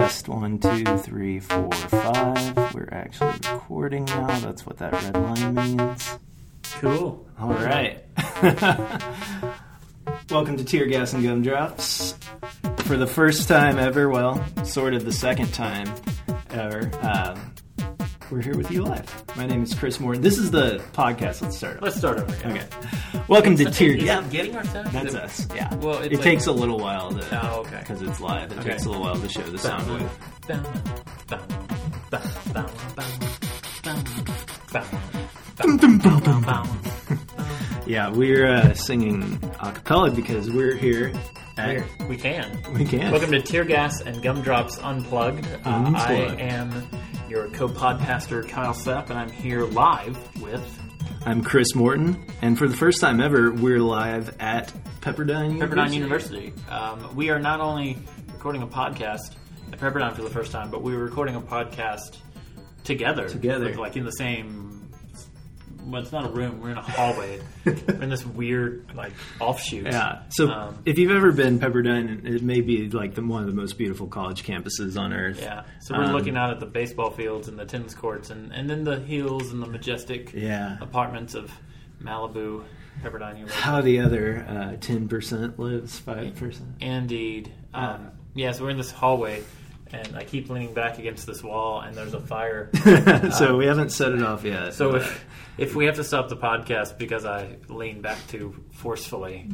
Test one, two, three, four, five. We're actually recording now. That's what that red line means. Cool. All right. Welcome to Tear Gas and Gumdrops. For the first time ever, well, sort of the second time ever, um, we're here with you live. My name is Chris Moore. This is the podcast. Let's start. Let's start over. Yeah. Okay. Welcome to Tier. Yeah, getting ourselves. That's us. Yeah. Well, it like, takes a little while to. Oh, okay. Because it's live. It okay. takes a little while to show the sound wave. yeah, we're uh, singing a cappella because we're here at, we can. We can. Welcome to Tear Gas and Gumdrops Unplugged. Uh, I am your co-podcaster Kyle Sapp, and I'm here live with I'm Chris Morton, and for the first time ever, we're live at Pepperdine University. Pepperdine University. Um, we are not only recording a podcast at Pepperdine for the first time, but we were recording a podcast together. Together. Like in the same. Well, it's not a room. We're in a hallway. we're in this weird, like, offshoot. Yeah. So Um, if you've ever been Pepperdine, it may be like the, one of the most beautiful college campuses on earth. Yeah. So we're Um, looking out at the baseball fields and the tennis courts and, and then the hills and the majestic Yeah. apartments of Malibu, Pepperdine. How the other uh, ten percent lives, five percent. Indeed. Um, yeah, so we're in this hallway, and I keep leaning back against this wall, and there's a fire. so we haven't set it off yet. So but- if if we have to stop the podcast because I lean back too forcefully,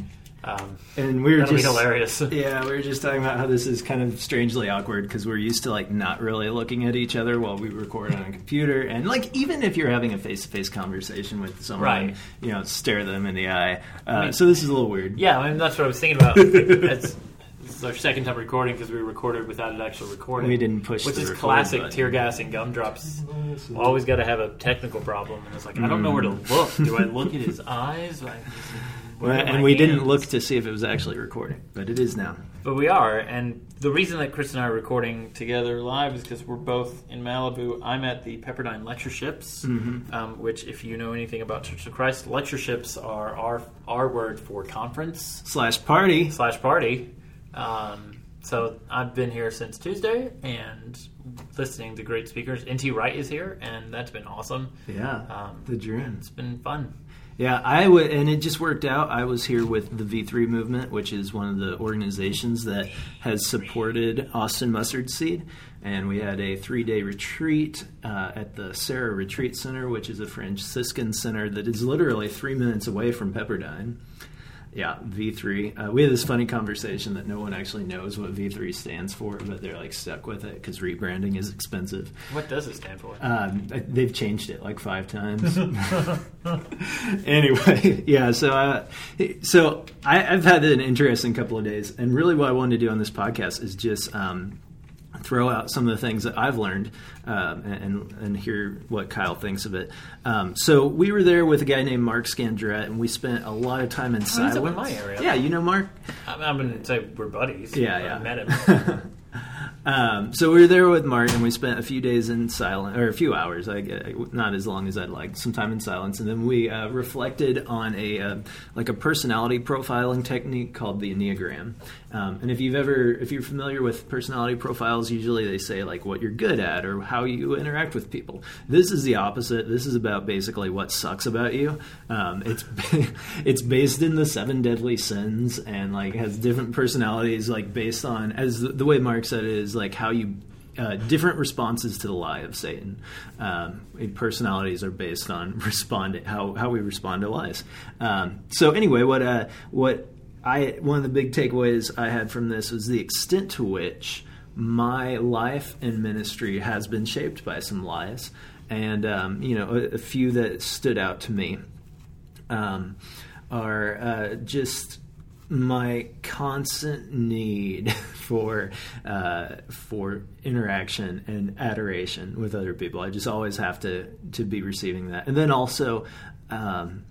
um, and we were just be hilarious. Yeah, we were just talking about how this is kind of strangely awkward because we're used to like not really looking at each other while we record on a computer, and like even if you're having a face-to-face conversation with someone, Right. you know, stare them in the eye. Uh, mean- so this is a little weird. Yeah, I mean that's what I was thinking about. it's, this is our second time recording because we recorded without it actually recording. We didn't push which the is record classic button. tear gas and gumdrops. Always got to have a technical problem, and it's like I don't know where to Mm. look. Do I look at his eyes? Do Well, and we didn't look to see if it was actually recording, but it is now. But we are, and the reason that Chris and I are recording together live is because we're both in Malibu. I'm at the Pepperdine Lectureships, Mm-hmm. um, which, if you know anything about Church of Christ, lectureships are our our word for conference Slash party. slash party. Um, so I've been here since Tuesday and listening to great speakers. N.T. Wright is here, and that's been awesome. Yeah, Um, the dream. It's been fun. Yeah, I would, and it just worked out. I was here with the V3 movement, which is one of the organizations that has supported Austin Mustard Seed, and we had a three-day retreat uh, at the Serra Retreat Center, which is a Franciscan center that is literally three minutes away from Pepperdine. Yeah, V3. Uh, we had this funny conversation that no one actually knows what V3 stands for, but they're like stuck with it because rebranding is expensive. What does it stand for? Um, they've changed it like five times. anyway, yeah. So, uh, so I, I've had an interesting couple of days, and really, what I wanted to do on this podcast is just um, throw out some of the things that I've learned um, and and hear what Kyle thinks of it. Um, so, we were there with a guy named Mark Scandrette, and we spent a lot of time in up silence. in my area. Yeah, you know Mark. I'm, I'm going to say we're buddies. Yeah, I yeah. met him. Um, so we were there with Mark, and we spent a few days in silence, or a few hours, I, I- not as long as I'd like, some time in silence, and then we uh, reflected on a uh, like a personality profiling technique called the Enneagram. Um, and if you've ever, if you're familiar with personality profiles, usually they say like what you're good at or how you interact with people. This is the opposite. This is about basically what sucks about you. Um, it's it's based in the seven deadly sins and like has different personalities like based on as the, the way Mark said it is like how you uh, different responses to the lie of Satan. Um, personalities are based on respond how how we respond to lies. Um, so anyway, what uh, what I one of the big takeaways I had from this was the extent to which my life and ministry has been shaped by some lies, and um, you know a, a few that stood out to me um, are uh, just my constant need for uh, for interaction and adoration with other people. I just always have to to be receiving that, and then also um,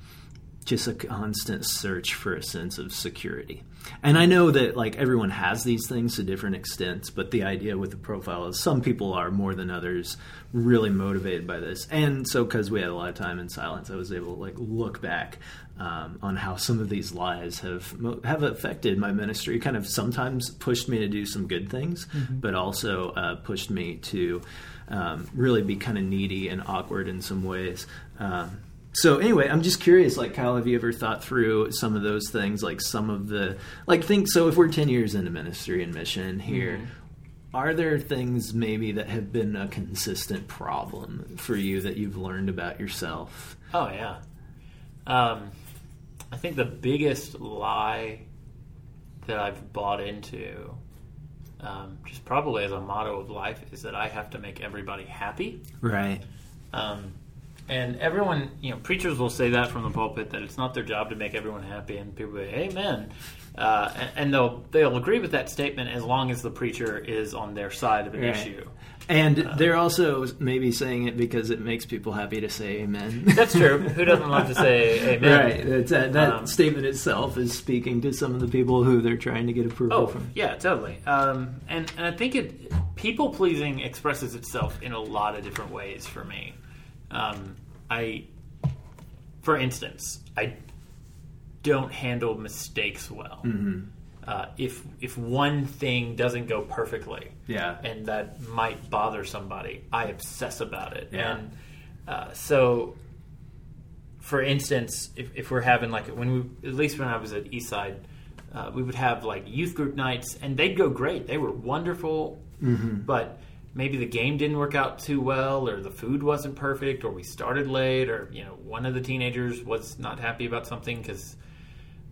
just a constant search for a sense of security. and I know that like everyone has these things to different extents, but the idea with the profile is some people are more than others really motivated by this. And so, because we had a lot of time in silence, I was able to like look back um, on how some of these lies have have affected my ministry. Kind of sometimes pushed me to do some good things, mm-hmm. but also uh, pushed me to um, really be kind of needy and awkward in some ways. Um, so anyway, I'm just curious. Like, Kyle, have you ever thought through some of those things? Like some of the like think. So if we're ten years into ministry and mission here. Mm-hmm. Are there things maybe that have been a consistent problem for you that you've learned about yourself? Oh yeah, um, I think the biggest lie that I've bought into, um, just probably as a motto of life, is that I have to make everybody happy. Right. Um, and everyone, you know, preachers will say that from the pulpit that it's not their job to make everyone happy, and people say, "Amen," uh, and, and, they'll they'll agree with that statement as long as the preacher is on their side of an right. issue. And uh, they're also maybe saying it because it makes people happy to say amen. That's true. Who doesn't love to say amen? Right. That, that um, statement itself is speaking to some of the people who they're trying to get approval oh, from. Yeah, totally. Um, and, and I think it people pleasing expresses itself in a lot of different ways for me. Um, I, for instance, I don't handle mistakes well. Mm-hmm. Uh, if if one thing doesn't go perfectly, yeah, and that might bother somebody, I obsess about it. Yeah. And uh, so, for instance, if, if we're having like when we, at least when I was at Eastside, uh, we would have like youth group nights, and they'd go great. They were wonderful, mm-hmm. but maybe the game didn't work out too well or the food wasn't perfect or we started late or you know one of the teenagers was not happy about something because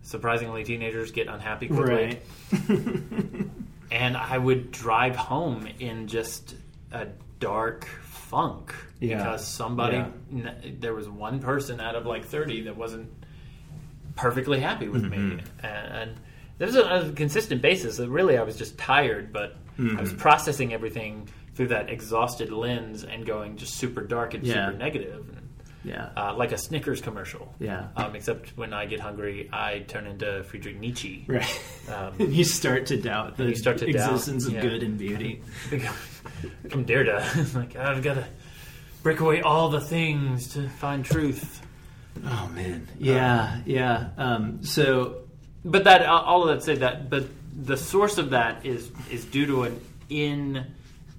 surprisingly teenagers get unhappy quickly right. and i would drive home in just a dark funk yeah. because somebody yeah. there was one person out of like 30 that wasn't perfectly happy with mm-hmm. me and there was a, a consistent basis that really i was just tired but mm-hmm. i was processing everything through that exhausted lens and going just super dark and yeah. super negative. And, yeah. Uh, like a Snickers commercial. Yeah. Um, except when I get hungry, I turn into Friedrich Nietzsche. Right. Um, you start to doubt the you start to existence doubt, of yeah. good and beauty. From Derrida. like, I've got to break away all the things to find truth. Oh, man. Yeah, um, yeah. Um, so. But that, all of that said, that, but the source of that is, is due to an in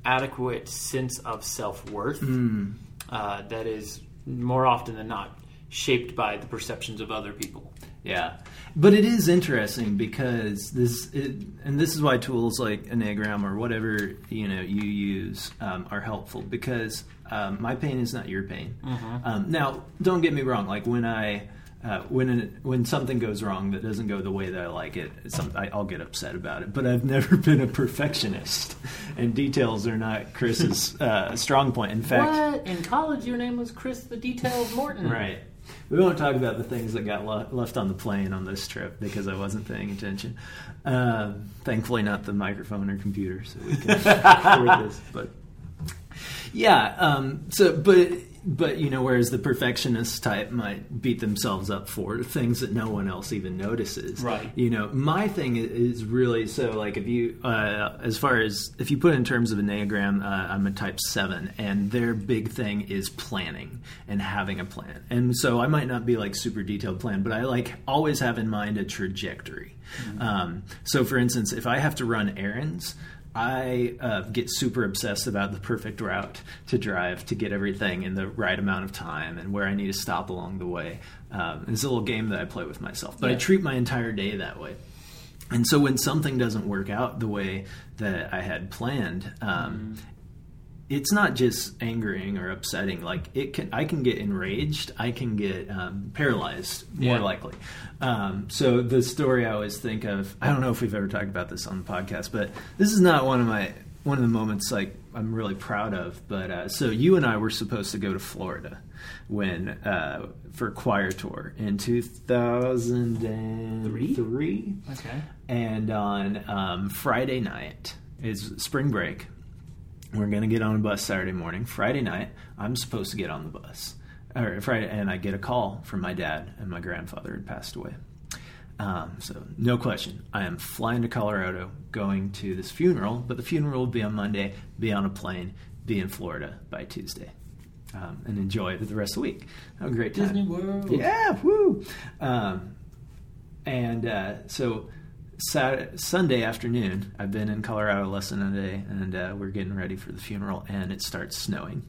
adequate sense of self worth mm. uh, that is more often than not shaped by the perceptions of other people. Yeah, but it is interesting because this, it, and this is why tools like Enneagram or whatever you know you use um, are helpful because um, my pain is not your pain. Mm-hmm. Um, now, don't get me wrong. Like when I uh, when when something goes wrong that doesn't go the way that I like it, some, I, will get upset about it. But I've never been a perfectionist, and details are not Chris's uh, strong point. In fact, what? in college your name was Chris the Details Morton, right? We won't talk about the things that got lo- left on the plane on this trip because I wasn't paying attention. Uh, thankfully, not the microphone or computer, so we can record this. But yeah, um, so but but you know whereas the perfectionist type might beat themselves up for things that no one else even notices. Right. You know my thing is really so like if you uh, as far as if you put in terms of enneagram uh, i'm a type 7 and their big thing is planning and having a plan. And so i might not be like super detailed plan but i like always have in mind a trajectory. Mm-hmm. um, so for instance if i have to run errands I uh, get super obsessed about the perfect route to drive to get everything in the right amount of time and where I need to stop along the way. Um, it's a little game that I play with myself, but yeah. I treat my entire day that way. And so when something doesn't work out the way that I had planned, um, mm it's not just angering or upsetting. Like it can, I can get enraged. I can get um, paralyzed more yeah. likely. Um, so the story I always think of, I don't know if we've ever talked about this on the podcast, but this is not one of my one of the moments like I'm really proud of. But uh, so you and I were supposed to go to Florida when uh, for choir tour in 2003. Okay. And on um, Friday night is spring break we're going to get on a bus Saturday morning. Friday night, I'm supposed to get on the bus. Or Friday, and I get a call from my dad, and my grandfather had passed away. Um, so no question, I am flying to Colorado, going to this funeral. But the funeral will be on Monday. Be on a plane. Be in Florida by Tuesday. Um, and enjoy the rest of the week. Have a great time. Disney World. Yeah, woo. Um, and uh, so Saturday, Sunday afternoon, I've been in Colorado less than a day, and uh, we're getting ready for the funeral, and it starts snowing.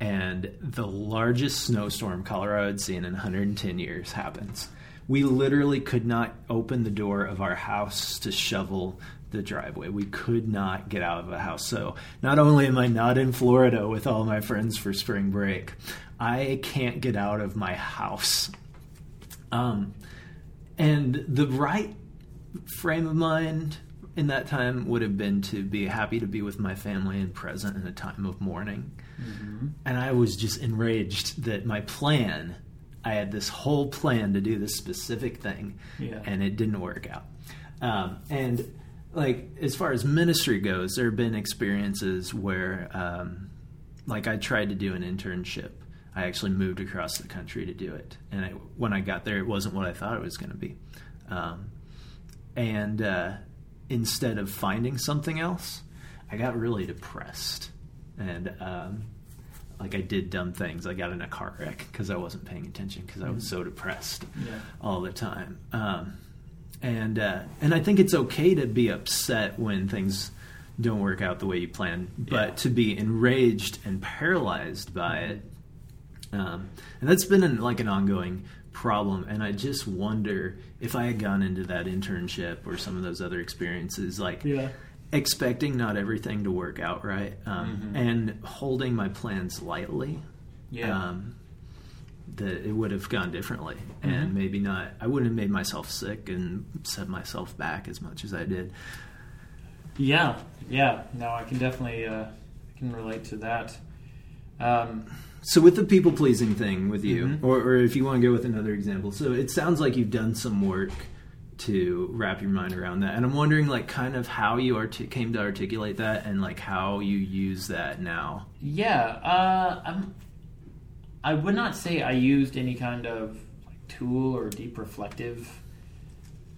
And the largest snowstorm Colorado had seen in 110 years happens. We literally could not open the door of our house to shovel the driveway. We could not get out of the house. So not only am I not in Florida with all my friends for spring break, I can't get out of my house. Um, and the right frame of mind in that time would have been to be happy to be with my family and present in a time of mourning. Mm-hmm. And I was just enraged that my plan, I had this whole plan to do this specific thing, Yeah. and it didn't work out. Um, and like as far as ministry goes, there have been experiences where, um, like, I tried to do an internship. I actually moved across the country to do it, and I, when I got there, it wasn't what I thought it was going to be. Um, and uh, instead of finding something else, I got really depressed, and um, like I did dumb things. I got in a car wreck because I wasn't paying attention because I was so depressed Yeah. all the time. Um, and uh, and I think it's okay to be upset when things don't work out the way you plan, but Yeah. to be enraged and paralyzed by it, um, and that's been an, like an ongoing problem. And I just wonder if I had gone into that internship or some of those other experiences, like Yeah. expecting not everything to work out right, um, and holding my plans lightly Yeah. um, that it would have gone differently, Mm-hmm. and maybe not. I wouldn't have made myself sick and set myself back as much as I did. Yeah, yeah. No, I can definitely uh, I can relate to that. Um, So with the people pleasing thing with you, Mhm. or, or if you want to go with another example, so it sounds like you've done some work to wrap your mind around that, and I'm wondering like kind of how you came to articulate that, and like how you use that now. yeah, uh, I'm, I would not say I used any kind of like, tool or deep reflective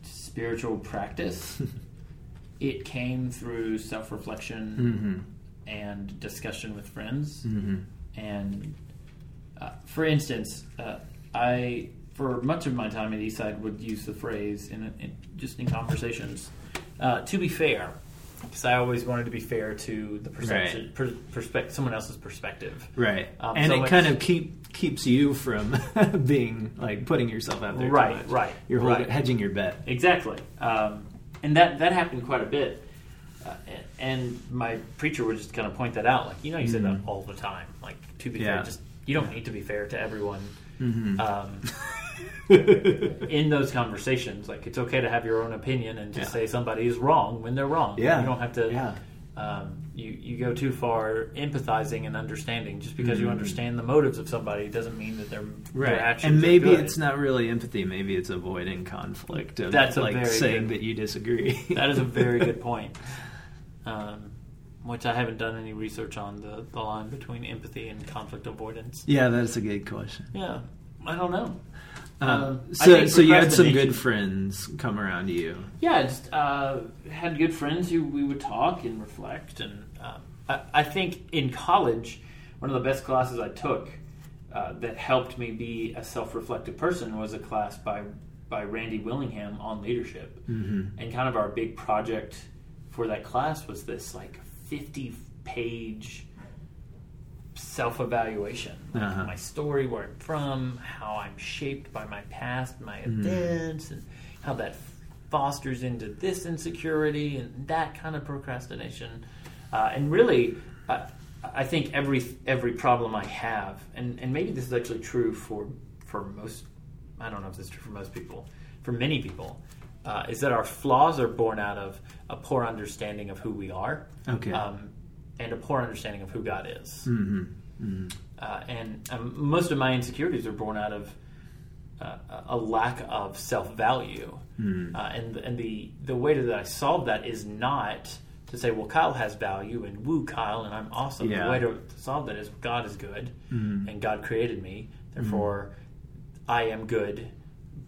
spiritual practice. it came through self reflection Mm-hmm. and discussion with friends. Mm-hmm. And uh, for instance, uh, I for much of my time at Eastside would use the phrase in, in just in conversations. Uh, to be fair, because I always wanted to be fair to the perception, per, perspective, someone else's perspective. Right, Um, and so it much- kind of keep keeps you from being like putting yourself out there. Right, right, You're holding, right. hedging your bet. Exactly, um, and that that happened quite a bit. Uh, and, and my preacher would just kind of point that out, like you know, you say that all the time. Like to be Mm-hmm. Yeah. fair, just you don't need to be fair to everyone. Mhm. Um, in those conversations, like it's okay to have your own opinion and to Yeah. say somebody is wrong when they're wrong. Yeah. you don't have to. Yeah. Um, you you go too far empathizing and understanding. Just because you Mhm. understand the motives of somebody doesn't mean that their Right, their actions. and maybe it's not really empathy. Maybe it's avoiding conflict. Of, That's like saying good- that you disagree. That is a very good point. Um, which I haven't done any research on the, the line between empathy and conflict avoidance. yeah, that's a good question. Yeah, I don't know. Um, so, so you had some good friends come around you. Yeah, I just uh, had good friends who we would talk and reflect, and um, I, I think in college, one of the best classes I took uh, that helped me be a self-reflective person was a class by by Randy Willingham on leadership, Mm-hmm. and kind of our big project for that class was this like fifty-page self-evaluation, like Uh-huh. my story, where I'm from, how I'm shaped by my past, my Mm-hmm. events, and how that fosters into this insecurity and that kind of procrastination. Uh, and really, uh, I think every every problem I have, and, and maybe this is actually true for for most. I don't know if this is true for most people. For many people, uh, is that our flaws are born out of a poor understanding of who we are, Okay. um, and a poor understanding of who God is. Mm-hmm. Mm-hmm. Uh, and um, most of my insecurities are born out of uh, a lack of self value. Mm. Uh, and and the the way that I solve that is not to say, well, Kyle has value and woo Kyle and I'm awesome. Yeah. The way to solve that is God is good Mhm. and God created me, therefore I am good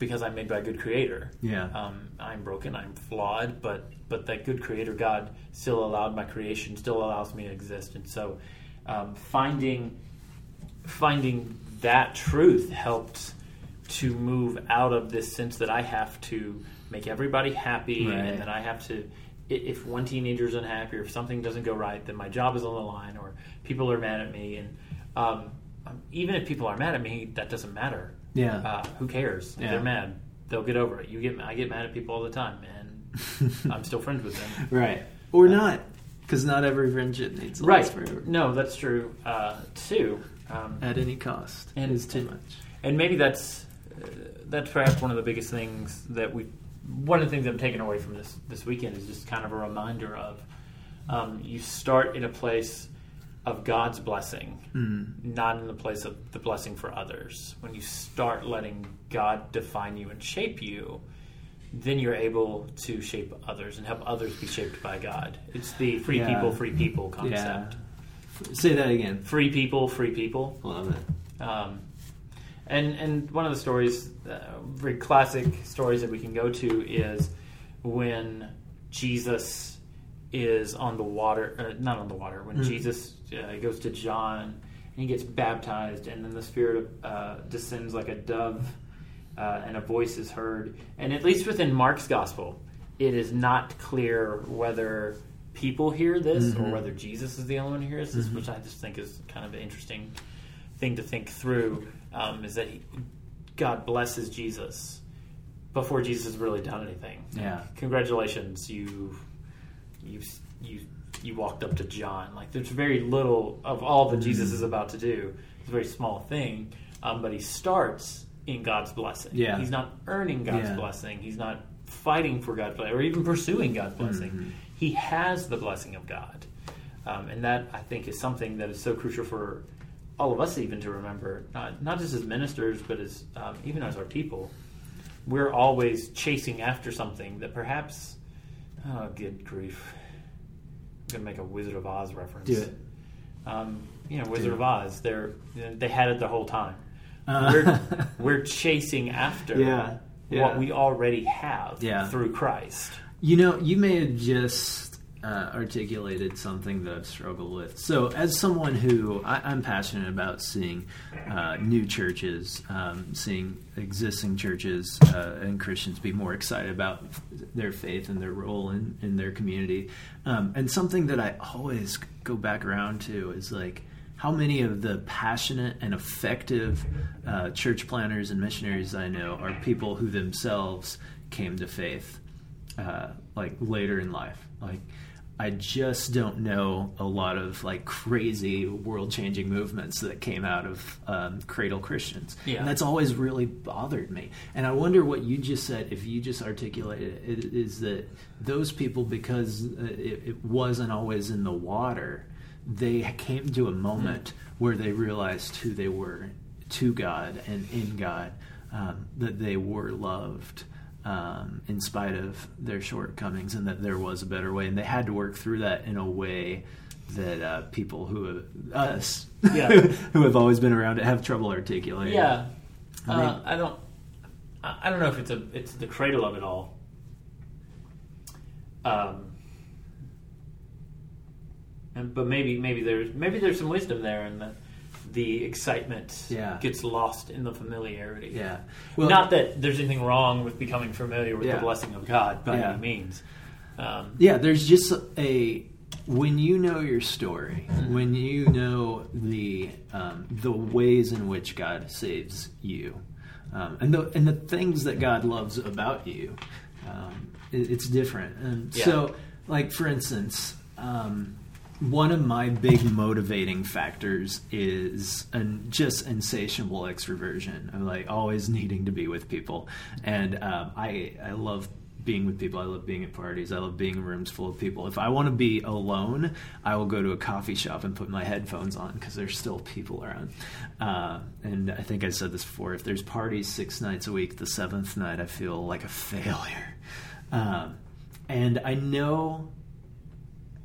because I'm made by a good creator. Yeah. Um, I'm broken, I'm flawed, but but that good creator God still allowed my creation, still allows me to exist, and so um, finding finding that truth helped to move out of this sense that I have to make everybody happy Right. and that I have to if one teenager is unhappy or if something doesn't go right then my job is on the line or people are mad at me and um, um, even if people are mad at me that doesn't matter Yeah. uh, who cares Yeah. they're mad they'll get over it you get I get mad at people all the time and I'm still friends with them right. Or not, because not every friendship needs to right last forever. no that's true uh, too um, At any cost. And- is too much. and maybe that's uh, that's perhaps one of the biggest things that we one of the things I'm taking away from this this weekend is just kind of a reminder of um, you start in a place of God's blessing, Mm. not in the place of the blessing for others. When you start letting God define you and shape you, then you're able to shape others and help others be shaped by God. It's the free Yeah. people, free people concept. Yeah. Say that again. Free people, free people. Love it. Um, and and one of the stories, uh, very classic stories that we can go to is when Jesus is on the water, uh, not on the water. When Mhm. Jesus uh, goes to John and he gets baptized, and then the Spirit uh, descends like a dove, uh, and a voice is heard. And at least within Mark's gospel, it is not clear whether people hear this or Mhm. whether Jesus is the only one who hears this, Mhm. which I just think is kind of an interesting thing to think through. Um, is that he, God blesses Jesus before Jesus has really done anything. Yeah. Congratulations, you you you you walked up to John. Like there's very little of all that Jesus Mm. is about to do. It's a very small thing, um, but he starts in God's blessing. Yeah. he's not earning God's Yeah. blessing. He's not fighting for God's blessing or even pursuing God's blessing. Mhm. He has the blessing of God, um, and that I think is something that is so crucial for all of us even to remember. Not not just as ministers, but as um, even as our people. We're always chasing after something that perhaps, oh, good grief. Gonna make a Wizard of Oz reference. Do it. Um, you know, Wizard of Oz. They're they had it the whole time. Uh, We're we're chasing after Yeah, yeah. what we already have Yeah. through Christ. You know, you may have just uh, articulated something that I've struggled with. So, as someone who I, I'm passionate about seeing uh, new churches, um, seeing existing churches uh, and Christians be more excited about their faith and their role in, in their community, um, and something that I always go back around to is like how many of the passionate and effective uh, church planters and missionaries I know are people who themselves came to faith uh, like later in life. Like, I just don't know a lot of like crazy world changing movements that came out of um, cradle Christians. Yeah. And that's always really bothered me. And I wonder what you just said, if you just articulated it, is that those people, because uh, it, it wasn't always in the water, they came to a moment where they realized who they were to God and in God, um, that they were loved um, in spite of their shortcomings, and that there was a better way, and they had to work through that in a way that uh, people who have, us Yeah. who have always been around it have trouble articulating. Yeah, I uh, I don't. I don't know if it's a it's the cradle of it all. Um, and, but maybe maybe there's maybe there's some wisdom there, and that the excitement Yeah. gets lost in the familiarity. yeah. Not that there's anything wrong with becoming familiar with Yeah. the blessing of God by Yeah. any means. Um, Yeah, there's just a when you know your story, when you know the um, the ways in which God saves you, um, and the and the things that God loves about you, um, it, it's different. And so, like for instance. Um, one of my big motivating factors is an just insatiable extroversion. I'm like always needing to be with people, and um, I I love being with people. I love being at parties. I love being in rooms full of people. If I want to be alone, I will go to a coffee shop and put my headphones on because there's still people around. Uh, and I think I said this before. If there's parties six nights a week, the seventh night I feel like a failure. Um, and I know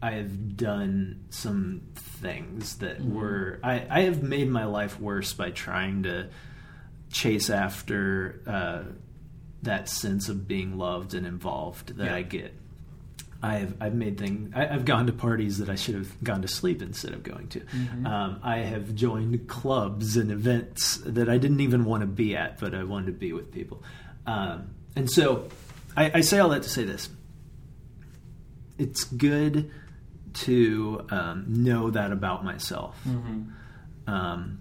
I've done some things that were I, I have made my life worse by trying to chase after uh, that sense of being loved and involved that Yeah. I get. I've I've made things. I, I've gone to parties that I should have gone to sleep instead of going to. Um, I have joined clubs and events that I didn't even want to be at, but I wanted to be with people. Um, and so, I, I say all that to say this: it's good to um, know that about myself. Um,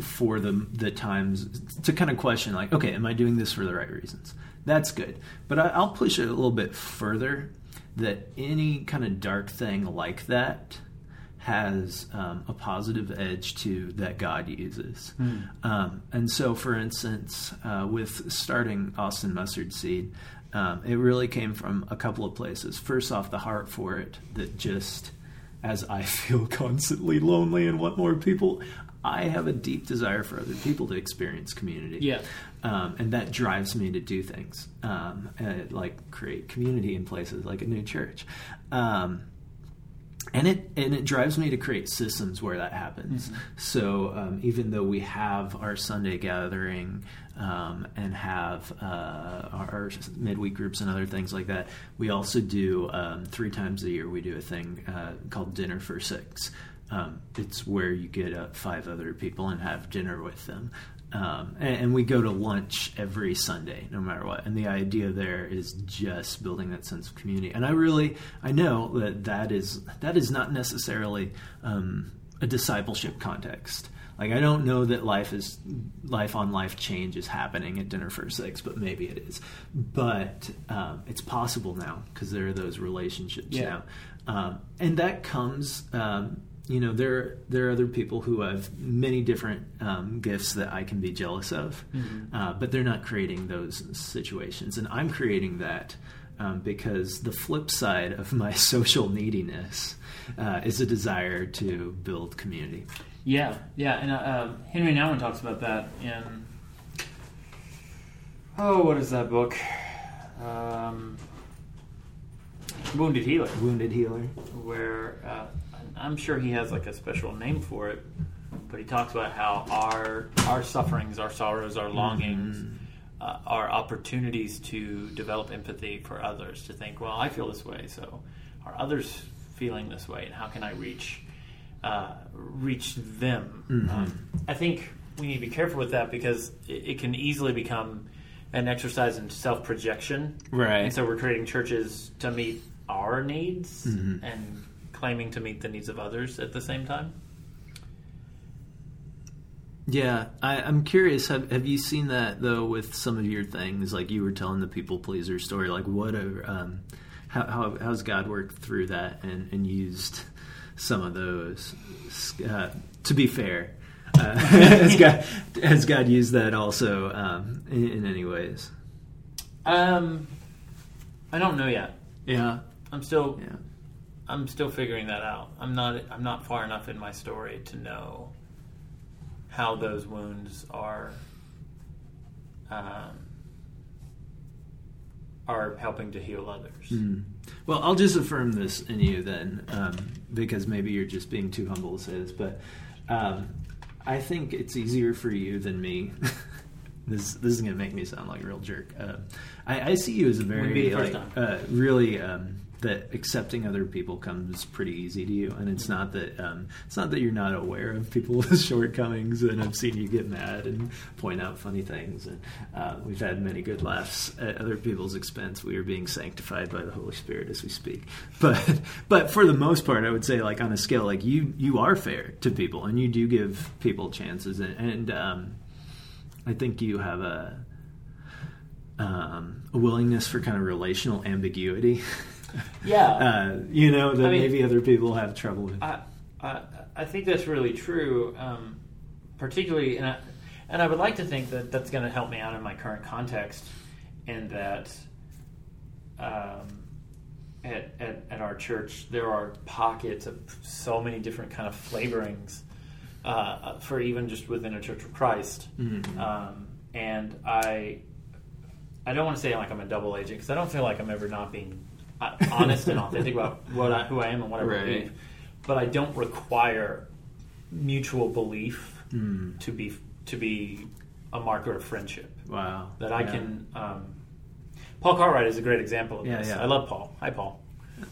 for the the times to kind of question like okay am i doing this for the right reasons? That's good. But I, i'll push it a little bit further that any kind of dark thing like that has um, a positive edge to that god uses. Um, and so for instance uh, with starting austin mustard seed um, it really came from a couple of places first off the heart for it that just as I feel constantly lonely and want more people, I have a deep desire for other people to experience community. Yeah. Um, and that drives me to do things um, and, like create community in places like a new church. Um, and it and it drives me to create systems where that happens. So um, even though we have our Sunday gathering um, and have uh, our, midweek groups and other things like that, we also do um, three times a year. We do a thing uh, called Dinner for Six. Um, it's where you get uh, five other people and have dinner with them. Um, and, and we go to lunch every Sunday, no matter what. And the idea there is just building that sense of community. And I really, I know that that is that is not necessarily um, a discipleship context. Like I don't know that life is life on life change is happening at dinner for six, but maybe it is. But um, it's possible now because there are those relationships Yeah. now, um, and that comes. Um, you know, there there are other people who have many different um, gifts that I can be jealous of, uh, but they're not creating those situations, and I'm creating that. Um, because the flip side of my social neediness uh, is a desire to build community. Yeah, yeah, and uh, uh, Henri Nouwen talks about that in oh, what is that book? Um, Wounded Healer, Wounded healer. where uh, I'm sure he has like a special name for it, but he talks about how our our sufferings, our sorrows, our longings. Uh, are opportunities to develop empathy for others to think, well, I feel this way, so are others feeling this way, and how can I reach uh, reach them? Um, I think we need to be careful with that because it, it can easily become an exercise in self projection, Right. And so we're creating churches to meet our needs and claiming to meet the needs of others at the same time. Yeah, I, I'm curious. Have Have you seen that though with some of your things? Like you were telling the people pleaser story. Like what are um, how, how how's God worked through that and, and used some of those? Uh, to be fair, uh, has God has God used that also um, in, in any ways? Um, I don't know yet. Yeah, I'm still yeah. I'm still figuring that out. I'm not I'm not far enough in my story to know how those wounds are um, are helping to heal others. Mm. Well, I'll just affirm this in you then, um, because maybe you're just being too humble to say this, but um, I think it's easier for you than me. this this is going to make me sound like a real jerk. Uh, I, I see you as a very like, uh, really um, that accepting other people comes pretty easy to you, and it's not that um, it's not that you're not aware of people's shortcomings, and I've seen you get mad and point out funny things, and uh, we've had many good laughs at other people's expense. We are being sanctified by the Holy Spirit as we speak, but but for the most part, I would say like on a scale like you you are fair to people, and you do give people chances, and, and um, I think you have a um, a willingness for kind of relational ambiguity. Yeah. uh, you know that I mean- maybe other people have trouble with. I, I, I think that's really true, um, particularly, and I, and I would like to think that that's going to help me out in my current context, and that um, at, at, at our church there are pockets of so many different kind of flavorings uh, for even just within a Church of Christ, Mhm. um, and I I don't want to say like I'm a double agent because I don't feel like I'm ever not being honest and authentic about what I, who I am and what I Right. believe. But I don't require mutual belief Mm. to be to be a marker of friendship. Wow. That I Yeah. can. Um, Paul Cartwright is a great example of Yeah, this. yeah. I love Paul. Hi, Paul.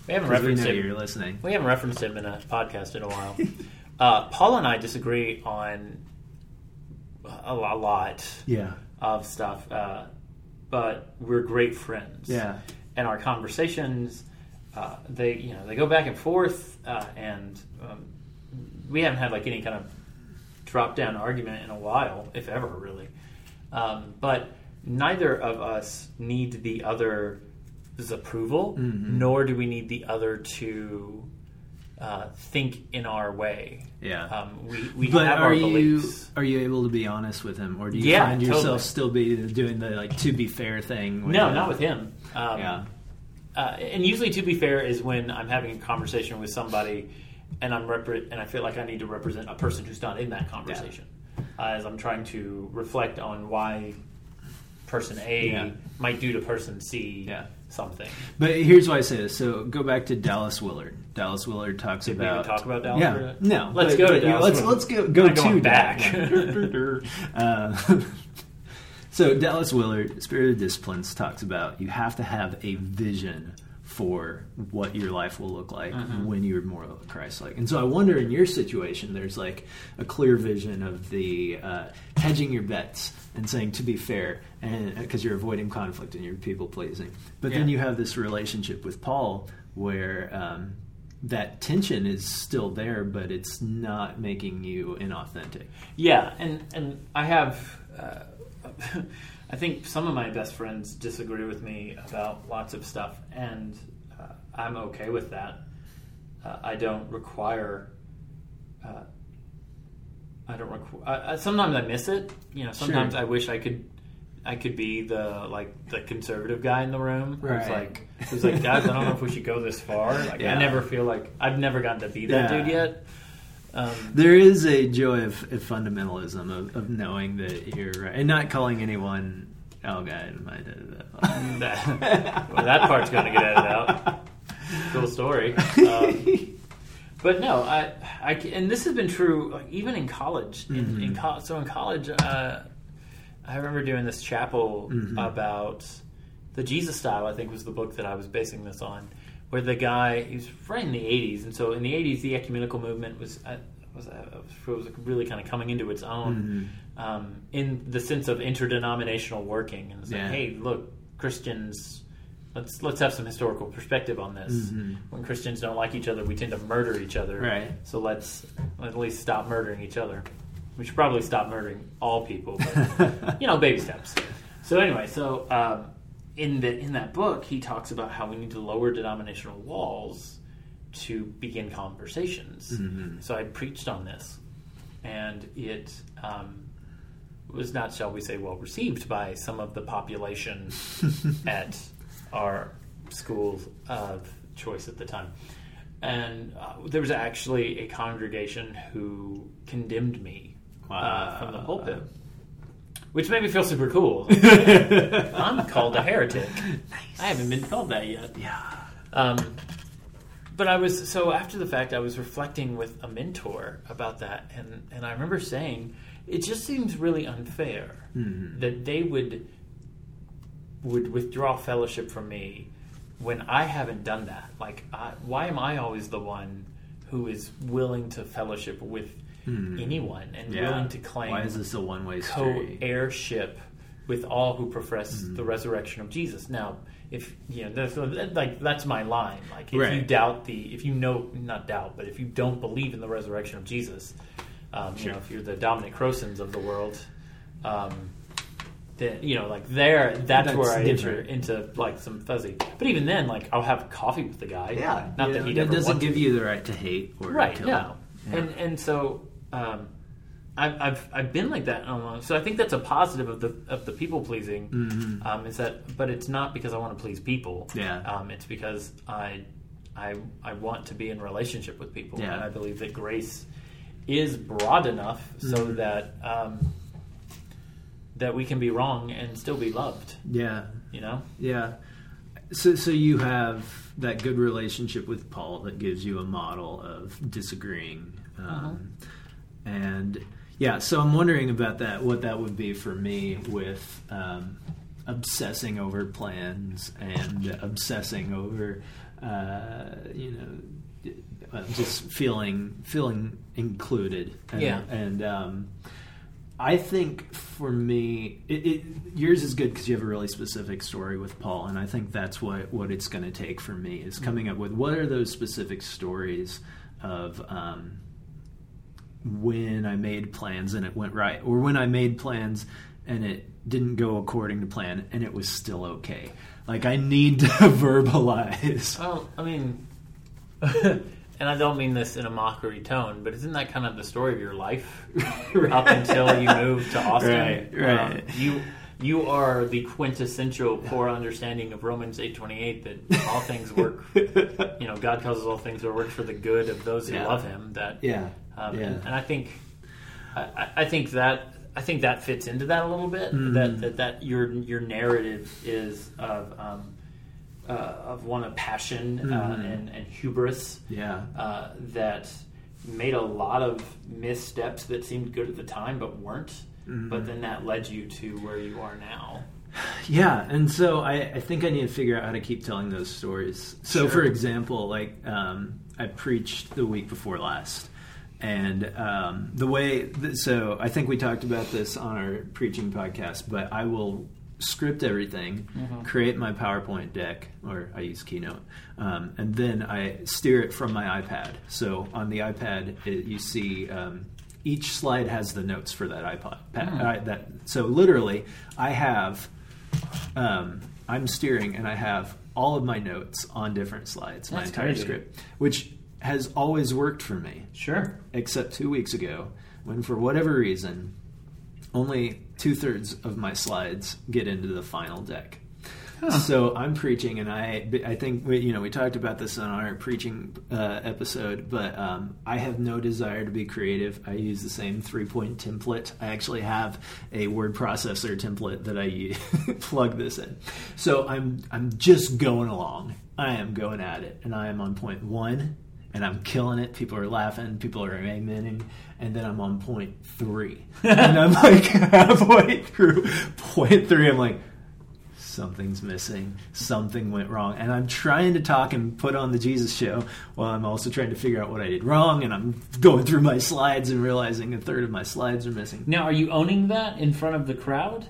We haven't we referenced know him. you're listening. We haven't referenced him in a podcast in a while. uh, Paul and I disagree on a, a lot Yeah. of stuff, uh, but we're great friends. Yeah. And our conversations, uh, they you know they go back and forth, uh, and um, we haven't had like any kind of drop down argument in a while, if ever, really. Um, but neither of us need the other's approval, Mm-hmm. nor do we need the other to uh, think in our way. Yeah. Um, we we But have are our you beliefs. are you able to be honest with him, or do you Yeah, find yourself totally. still be doing the like to be fair thing? No, him? not with him. Um, Yeah. uh, and usually, to be fair, is when I'm having a conversation with somebody, and I'm repre- and I feel like I need to represent a person who's not in that conversation, uh, as I'm trying to reflect on why person A Yeah. might do to person C Yeah. something. But here's why I say this. So go back to Dallas Willard. Dallas Willard talks Did we about even talk about Dallas Yeah, Willard? no. Let's but- go to but, you know, Dallas Let's let's go go to back. uh, so Dallas Willard, Spirit of Disciplines, talks about you have to have a vision for what your life will look like Mm-hmm. when you're more Christ-like. And so I wonder, in your situation, there's like a clear vision of the uh, hedging your bets and saying to be fair, and because you're avoiding conflict and you're people pleasing. But then you have this relationship with Paul where. Um, that tension is still there, but it's not making you inauthentic. Yeah, and and I have. Uh, I think some of my best friends disagree with me about lots of stuff, and uh, I'm okay with that. Uh, I don't require. Uh, I don't require. sometimes I miss it. You know, sometimes Sure. I wish I could. I could be the like the conservative guy in the room who's Right. like who's like guys I don't know if we should go this far like Yeah. I never feel like I've never gotten to be that Yeah. dude yet um, There is a joy of, of fundamentalism of, of knowing that you're right and not calling anyone. Oh, God, my that, well, that part's going to get edited out. Cool story. Um, but no, I, I, and this has been true like, even in college. In, in co- so in college, uh, I remember doing this chapel about the Jesus style. I think was the book that I was basing this on, where the guy he was right in the '80s, and so in the '80s, the ecumenical movement was. Uh, was, uh, was really kind of coming into its own um, in the sense of interdenominational working, and it's like, Yeah. hey, look, Christians, let's let's have some historical perspective on this. Mm-hmm. When Christians don't like each other, we tend to murder each other. Right. So let's at least stop murdering each other. We should probably stop murdering all people, but you know, baby steps. So anyway, so um, in the in that book, he talks about how we need to lower denominational walls to begin conversations. So I preached on this, and it um, was not, shall we say, well received by some of the population at our school of choice at the time. And uh, there was actually a congregation who condemned me uh, from the pulpit, which made me feel super cool. I'm called a heretic. I haven't been called that yet. Yeah. Um, but I was so after the fact, I was reflecting with a mentor about that, and and I remember saying it just seems really unfair that they would would withdraw fellowship from me when I haven't done that. Like, I, why am I always the one who is willing to fellowship with anyone and Yeah. willing to claim Why is this a one way street? co-heirship with all who profess the resurrection of Jesus. Now, if you know, that's, like that's my line. Like, if you doubt the, if you know, not doubt, but if you don't believe in the resurrection of Jesus, um, you know, if you're the Dominic Crossans of the world, um, then you know, like there, that's, That's where I enter into like some fuzzy. But even then, like I'll have coffee with the guy. Yeah. not you that he doesn't want to give you the right to hate or right kill. no Yeah. and and so um, I've, I've I've been like that almost. so I think that's a positive of the of the people pleasing um, is that but it's not because I want to please people Yeah. um, it's because I I I want to be in relationship with people Yeah. and I believe that grace is broad enough so that um, that we can be wrong and still be loved Yeah. you know Yeah. So, so you have that good relationship with Paul that gives you a model of disagreeing, um, and Yeah, so I'm wondering about that. What that would be for me with um, obsessing over plans and obsessing over, uh, you know, uh, just feeling feeling included. And, Yeah. and um, I think for me, it, it, yours is good because you have a really specific story with Paul, and I think that's what what it's going to take for me is coming up with what are those specific stories of. Um, when I made plans and it went right, or when I made plans and it didn't go according to plan and it was still okay. Like I need to verbalize. Well, I mean, and I don't mean this in a mockery tone, but isn't that kind of the story of your life up until you moved to Austin? Right, right. Um, you you are the quintessential poor understanding of Romans eight twenty eight that all things work. you know, God causes all things to work for the good of those who Yeah. love Him. That Yeah, um, yeah. and, and I think I, I- think that I think that fits into that a little bit. Mm-hmm. That, that that your your narrative is of um, uh, of one of passion uh, Mhm. and, and hubris yeah, uh, that made a lot of missteps that seemed good at the time but weren't. Mm-hmm. But then that led you to where you are now. yeah. And so I, I think I need to figure out how to keep telling those stories. So, Sure. for example, like um, I preached the week before last. And um, the way, th- so I think we talked about this on our preaching podcast, but I will script everything, create my PowerPoint deck, or I use Keynote, um, and then I steer it from my iPad. So on the iPad, it, you see um, each slide has the notes for that iPod. Pa- uh, that so literally, I have um, I'm steering and I have all of my notes on different slides, my entire crazy. script, which has always worked for me Sure. except two weeks ago when, for whatever reason, only two thirds of my slides get into the final deck. So I'm preaching, and I I think we, you know we talked about this on our preaching uh, episode, but um, I have no desire to be creative. I use the same three point template. I actually have a word processor template that I use, plug this in. So I'm I'm just going along. I am going at it, and I am on point one and I'm killing it. People are laughing, people are amening, and then I'm on point three, and I'm like halfway through point three. I'm like, something's missing, something went wrong, and I'm trying to talk and put on the Jesus show while I'm also trying to figure out what I did wrong, and I'm going through my slides and realizing a third of my slides are missing. Now, are you owning that in front of the crowd?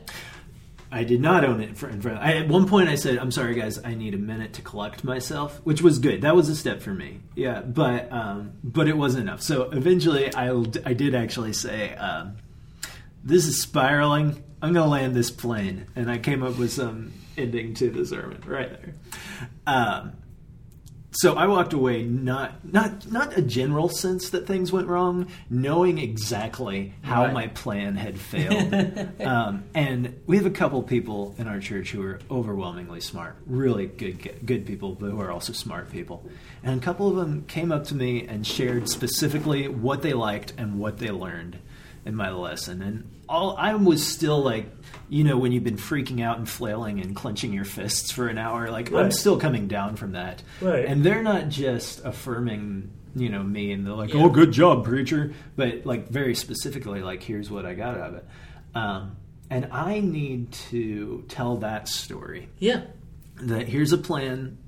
I did not own it in front. I, at one point, I said, "I'm sorry, guys. I need a minute to collect myself," which was good. That was a step for me. Yeah, but um, but it wasn't enough. So eventually, I I did actually say, um, "This is spiraling. I'm going to land this plane," and I came up with some ending to the sermon right there. Um, so I walked away not not not a general sense that things went wrong, knowing exactly how Right. my plan had failed. um, and we have a couple people in our church who are overwhelmingly smart, really good good people, but who are also smart people. And a couple of them came up to me and shared specifically what they liked and what they learned in my lesson. And all I was still like, you know, when you've been freaking out and flailing and clenching your fists for an hour, like I'm still coming down from that. Right. And they're not just affirming, you know, me and they're like, Yeah. "Oh, good job, preacher," but like very specifically, like, "Here's what I got out of it." Um, and I need to tell that story. Yeah. That here's a plan.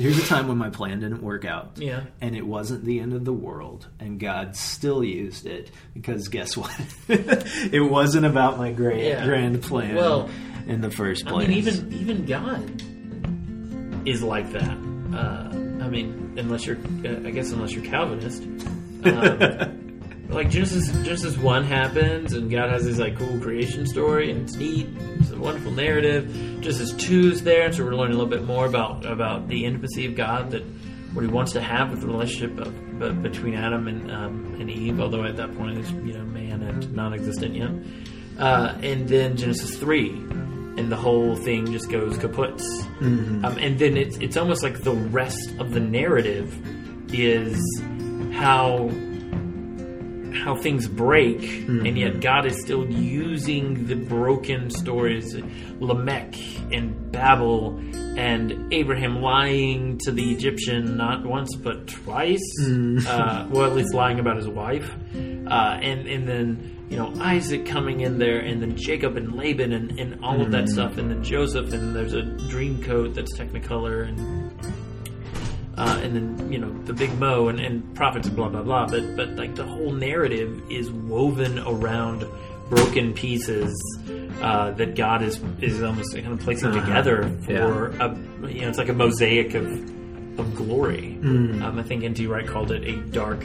Here's a time when my plan didn't work out. Yeah. And it wasn't the end of the world. And God still used it because guess what? it wasn't about my grand, Yeah. grand plan Well, in the first place, I mean, even even God is like that. Uh, I mean, unless you're, uh, I guess, unless you're Calvinist. Um, like Genesis, Genesis one happens, and God has this like cool creation story, and it's neat. It's a wonderful narrative. Genesis two's there, and so we're learning a little bit more about about the intimacy of God that what He wants to have with the relationship of, be- between Adam and um, and Eve. Although at that point, it's you know man and non-existent yet. Uh, and then Genesis three, and the whole thing just goes kaput. Um, and then it's it's almost like the rest of the narrative is how how things break, and yet God is still using the broken stories, Lamech and Babel, and Abraham lying to the Egyptian not once but twice. Uh, well, at least lying about his wife, uh, and and then you know Isaac coming in there, and then Jacob and Laban, and, and all of that stuff, and then Joseph, and there's a dream coat that's Technicolor, and uh, and then you know the big mo and, and prophets and blah blah blah. But but like the whole narrative is woven around broken pieces uh, that God is is almost kind of placing Uh-huh. together for Yeah. a you know it's like a mosaic of of glory. Mm. Um, I think N.T. Wright called it a dark,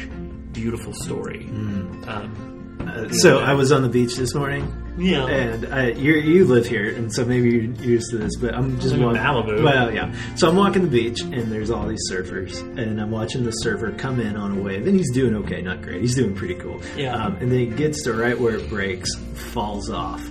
beautiful story. Mm. Um, Uh, so I was on the beach this morning, yeah, and I, you you live here, and so maybe you're used to this, but I'm just walking. Malibu. Well, yeah. So I'm walking the beach, and there's all these surfers, and I'm watching the surfer come in on a wave, and he's doing okay, not great. He's doing pretty cool. Yeah. Um, and then he gets to right where it breaks, falls off.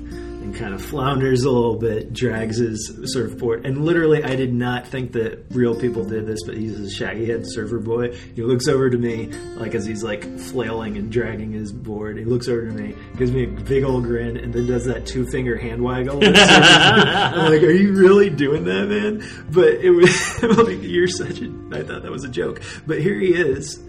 And kind of flounders a little bit, drags his surfboard, and literally, I did not think that real people did this, but he's a shaggy head surfer boy. He looks over to me, like as he's like flailing and dragging his board. He looks over to me, gives me a big old grin, and then does that two finger hand waggle. I'm like, "Are you really doing that, man?" But it was like, "You're such a." I thought that was a joke, but here he is.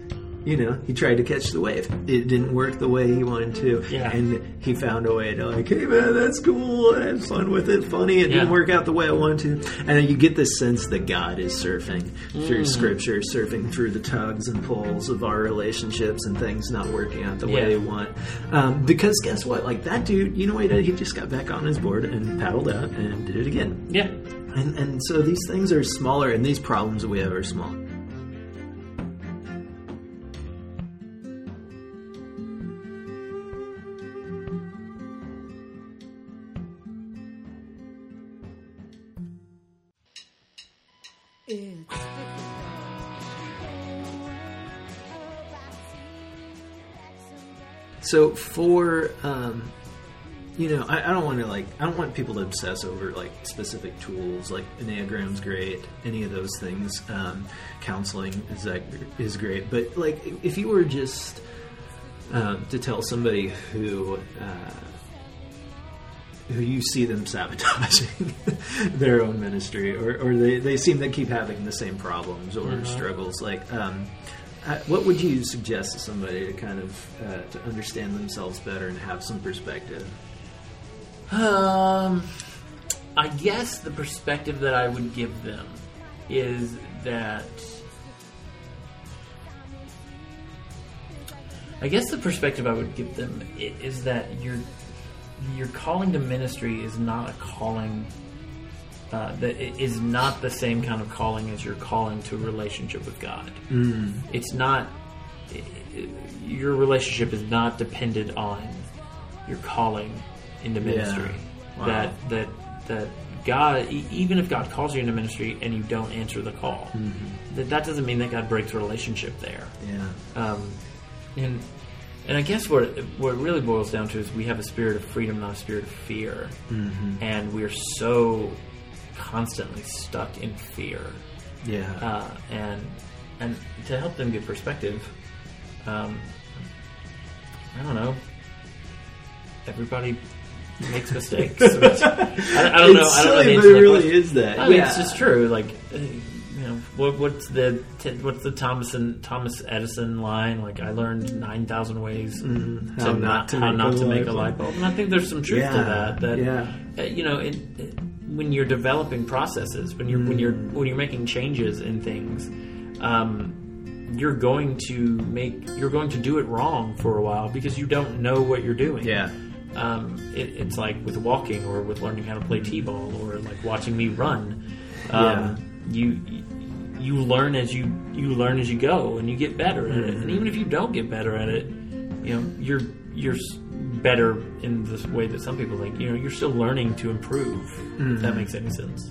You know, he tried to catch the wave. It didn't work the way he wanted to, Yeah. and he found a way to like, "Hey, man, that's cool. I had fun with it. Funny. It didn't work out the way I wanted to." And then you get this sense that God is surfing through Mm. Scripture, surfing through the tugs and pulls of our relationships and things not working out the way they want. Um, because guess what? Like that dude, you know what he did? He just got back on his board and paddled out and did it again. yeah. And, and so these things are smaller, and these problems we have are small. So for um, you know, I, I don't want to like I don't want people to obsess over like specific tools. Like Enneagram's great, any of those things. Um, counseling is that is great, but like if you were just um, to tell somebody who. Uh, who you see them sabotaging their own ministry, or, or they, they seem to keep having the same problems or struggles. Like, um, uh, what would you suggest to somebody to kind of uh, to understand themselves better and have some perspective? Um, I guess the perspective that I would give them is that. I guess the perspective I would give them is that your your calling to ministry is not a calling uh, that is not the same kind of calling as your calling to a relationship with God. It's not your relationship is not dependent on your calling into ministry. Wow. That that that God, even if God calls you into ministry and you don't answer the call, that that doesn't mean that God breaks relationship there. Yeah. Um, and and I guess what it, what it really boils down to is we have a spirit of freedom, not a spirit of fear, and we're so constantly stuck in fear. Yeah. Uh, and and to help them get perspective, um, I don't know. Everybody makes mistakes. I, I don't know. I don't know silly, the but it really is that. I mean, yeah. it's just true. Like, uh, you know, what, what's the what's the Thomas and Thomas Edison line? Like, I learned nine thousand ways Mm-hmm. To not how make not a to make a light light bulb. And I think there's some truth to that. That yeah. uh, you know, it, it- when you're developing processes, when you're when you're Mm. when you're making changes in things. Um, you're going to make you're going to do it wrong for a while because you don't know what you're doing Yeah. um, it, it's like with walking or with learning how to play t-ball or like watching me run um, you you learn as you you learn as you go and you get better at it. And even if you don't get better at it you know you're you're better in this way that some people think. You know you're still learning to improve if that makes any sense.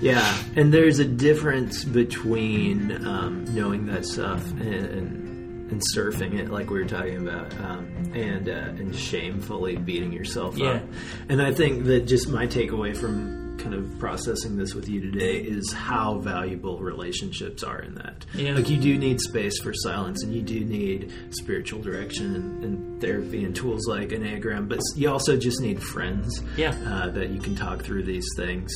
Yeah, and there's a difference between um, knowing that stuff and, and, and surfing it, like we were talking about, um, and uh, and shamefully beating yourself Yeah. up. And I think that just my takeaway from kind of processing this with you today is how valuable relationships are in that. Yeah. Like you do need space for silence, and you do need spiritual direction and, and therapy and tools like Enneagram, but you also just need friends. Yeah. Uh, that you can talk through these things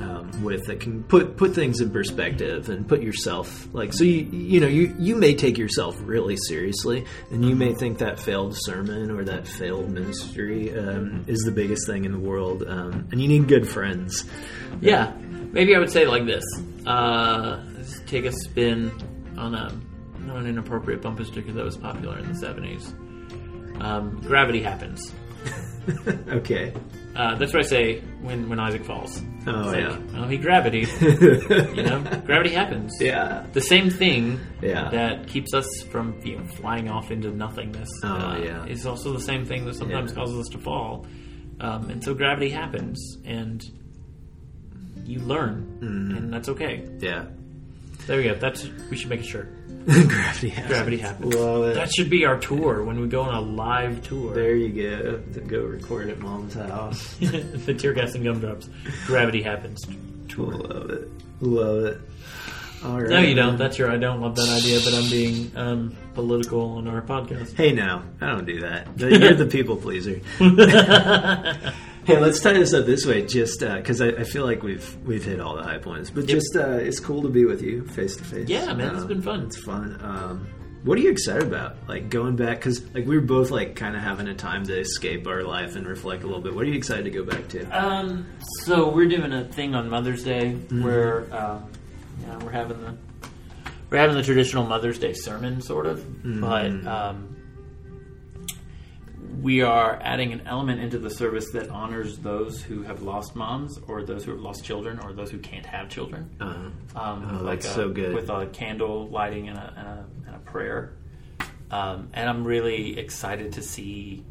um, with that can put put things in perspective and put yourself like so you you know you you may take yourself really seriously and you may think that failed sermon or that failed ministry um, is the biggest thing in the world um, and you need good friends. Yeah, maybe I would say like this: uh, take a spin on a on an inappropriate bumper sticker that was popular in the seventies. Um, gravity happens. okay Uh, that's what I say when, when Isaac falls. Oh, It's yeah. like, oh, he gravity. you know, gravity happens. yeah The same thing Yeah. that keeps us from you know, flying off into nothingness. Oh, uh, yeah. is also the same thing that sometimes Yeah. causes us to fall. Um, and so gravity happens, and you learn, Mm-hmm. and that's okay. yeah There we go. That's we should make a shirt. gravity happens. Gravity happens. Love it. That should be our tour when we go on a live tour. there you go to go record at mom's house the tear gas and gumdrops. Gravity happens. love it love it all right No, you don't. That's your. I don't love that idea, but I'm being um, political on our podcast. Hey, now I don't do that. You're the people pleaser. hey, let's tie this up this way, just because I, I feel like we've we've hit all the high points. But Yep. just uh, it's cool to be with you face to face. Yeah, man, it's been fun. It's fun. Um, what are you excited about? Like going back because like we were both like kind of having a time to escape our life and reflect a little bit. What are you excited to go back to? Um, so we're doing a thing on Mother's Day Mm-hmm. where um, yeah, we're having the we're having the traditional Mother's Day sermon, sort of, Mm-hmm. but um, we are adding an element into the service that honors those who have lost moms, or those who have lost children, or those who can't have children. Uh, Um, Oh, like that's a- so good. With a candle lighting and a, and a, and a prayer. Um, and I'm really excited to see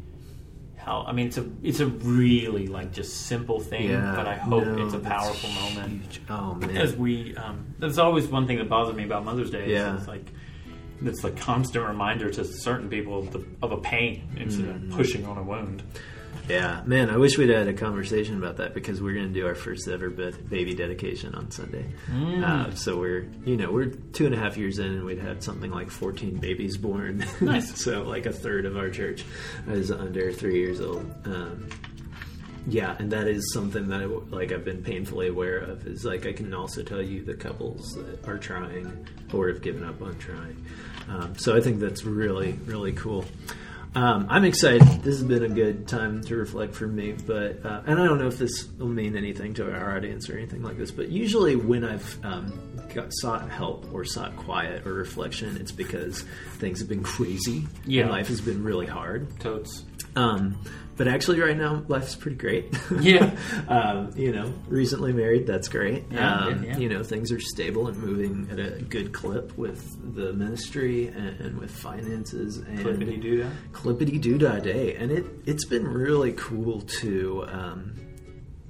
how. I mean, it's a it's a really like just simple thing, yeah, but I hope no, it's a powerful moment. huge. Oh man, As we, um, there's always one thing that bothers me about Mother's Day. is Yeah. it's like it's a constant reminder to certain people of, the, of a pain instead Mm-hmm. of pushing on a wound. Yeah, man, I wish we'd had a conversation about that because we're going to do our first ever baby dedication on Sunday. Mm. Uh, so we're, you know, we're two and a half years in, and we'd had something like 14 babies born. Nice. so like a third of our church is under three years old. Um, yeah, and that is something that I, like I've been painfully aware of. Is like I can also tell you the couples that are trying or have given up on trying. Um, so I think that's really really cool. Um, I'm excited. This has been a good time to reflect for me, but uh, and I don't know if this will mean anything to our audience or anything like this. But usually, when I've um, got, sought help or sought quiet or reflection, it's because things have been crazy. Yeah. life has been really hard. Totes. Um, but actually, right now, life's pretty great. Yeah. um, you know, recently married, that's great. Yeah, um, yeah, yeah. You know, things are stable and moving at a good clip with the ministry and, and with finances and Clippity doo clippity doo day. And it, it's been really cool to um,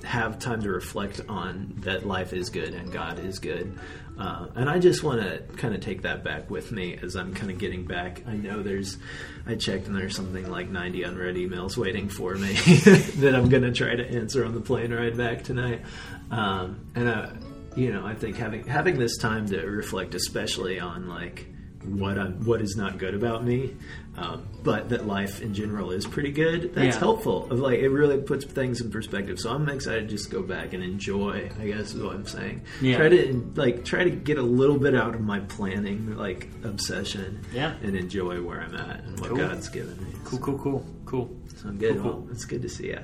have time to reflect on that life is good and God is good. Uh, and I just want to kind of take that back with me as I'm kind of getting back. I know there's, I checked and there's something like 90 unread emails waiting for me that I'm going to try to answer on the plane ride back tonight. Um, and, uh, you know, I think having having this time to reflect, especially on like what I'm, what is not good about me, um, but that life in general is pretty good. That's Yeah. helpful. Of like, it really puts things in perspective. So I'm excited to just go back and enjoy. I guess is what I'm saying. Yeah. Try to like try to get a little bit out of my planning like obsession. Yeah. And enjoy where I'm at and what Cool. God's given me. Cool, cool, cool, cool. So I'm good. Cool, cool. Well, it's good to see you.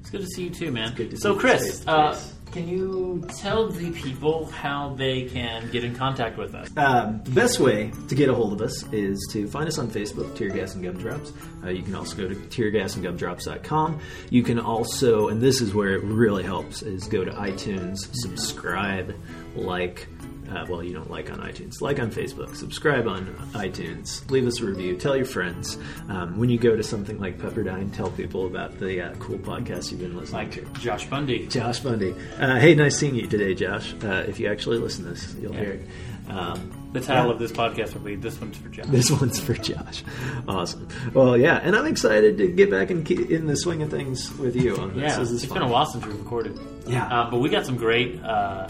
It's good to see you too, man. good to so, Chris, uh. Can you tell the people how they can get in contact with us? Um, the best way to get a hold of us is to find us on Facebook, Tear Gas and Gumdrops. Uh, you can also go to teargasandgumdrops.com. You can also, and this is where it really helps, is go to iTunes, subscribe, like, uh, well, you don't like on iTunes, like on Facebook, subscribe on iTunes, leave us a review, tell your friends. Um, when you go to something like Pepperdine, tell people about the uh, cool podcast you've been listening to. Like Josh Bundy. Josh Bundy. Uh, hey, nice seeing you today, Josh. Uh, if you actually listen to this, you'll Yeah. hear it. Um, The title Yeah. of this podcast will be "This One's for Josh." this one's for Josh. Awesome. Well, yeah, and I'm excited to get back in, in the swing of things with you on this. Yeah, this is it's fun. been a while since we recorded. Yeah. uh, but we got some great, uh,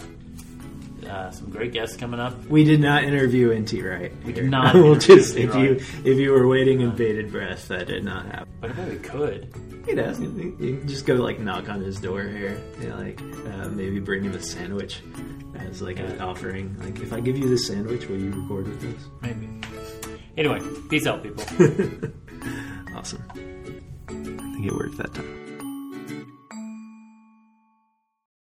uh, some great guests coming up. We did not interview NT Wright. We did not we'll just if you if you were waiting in bated breath, that did not happen. But I bet we could. You know, you you can just go like knock on his door here, you know, like uh, maybe bring him a sandwich as like an offering. Like, if I give you this sandwich, will you record with us? Maybe. Anyway, peace out, people. Awesome. I think it worked that time.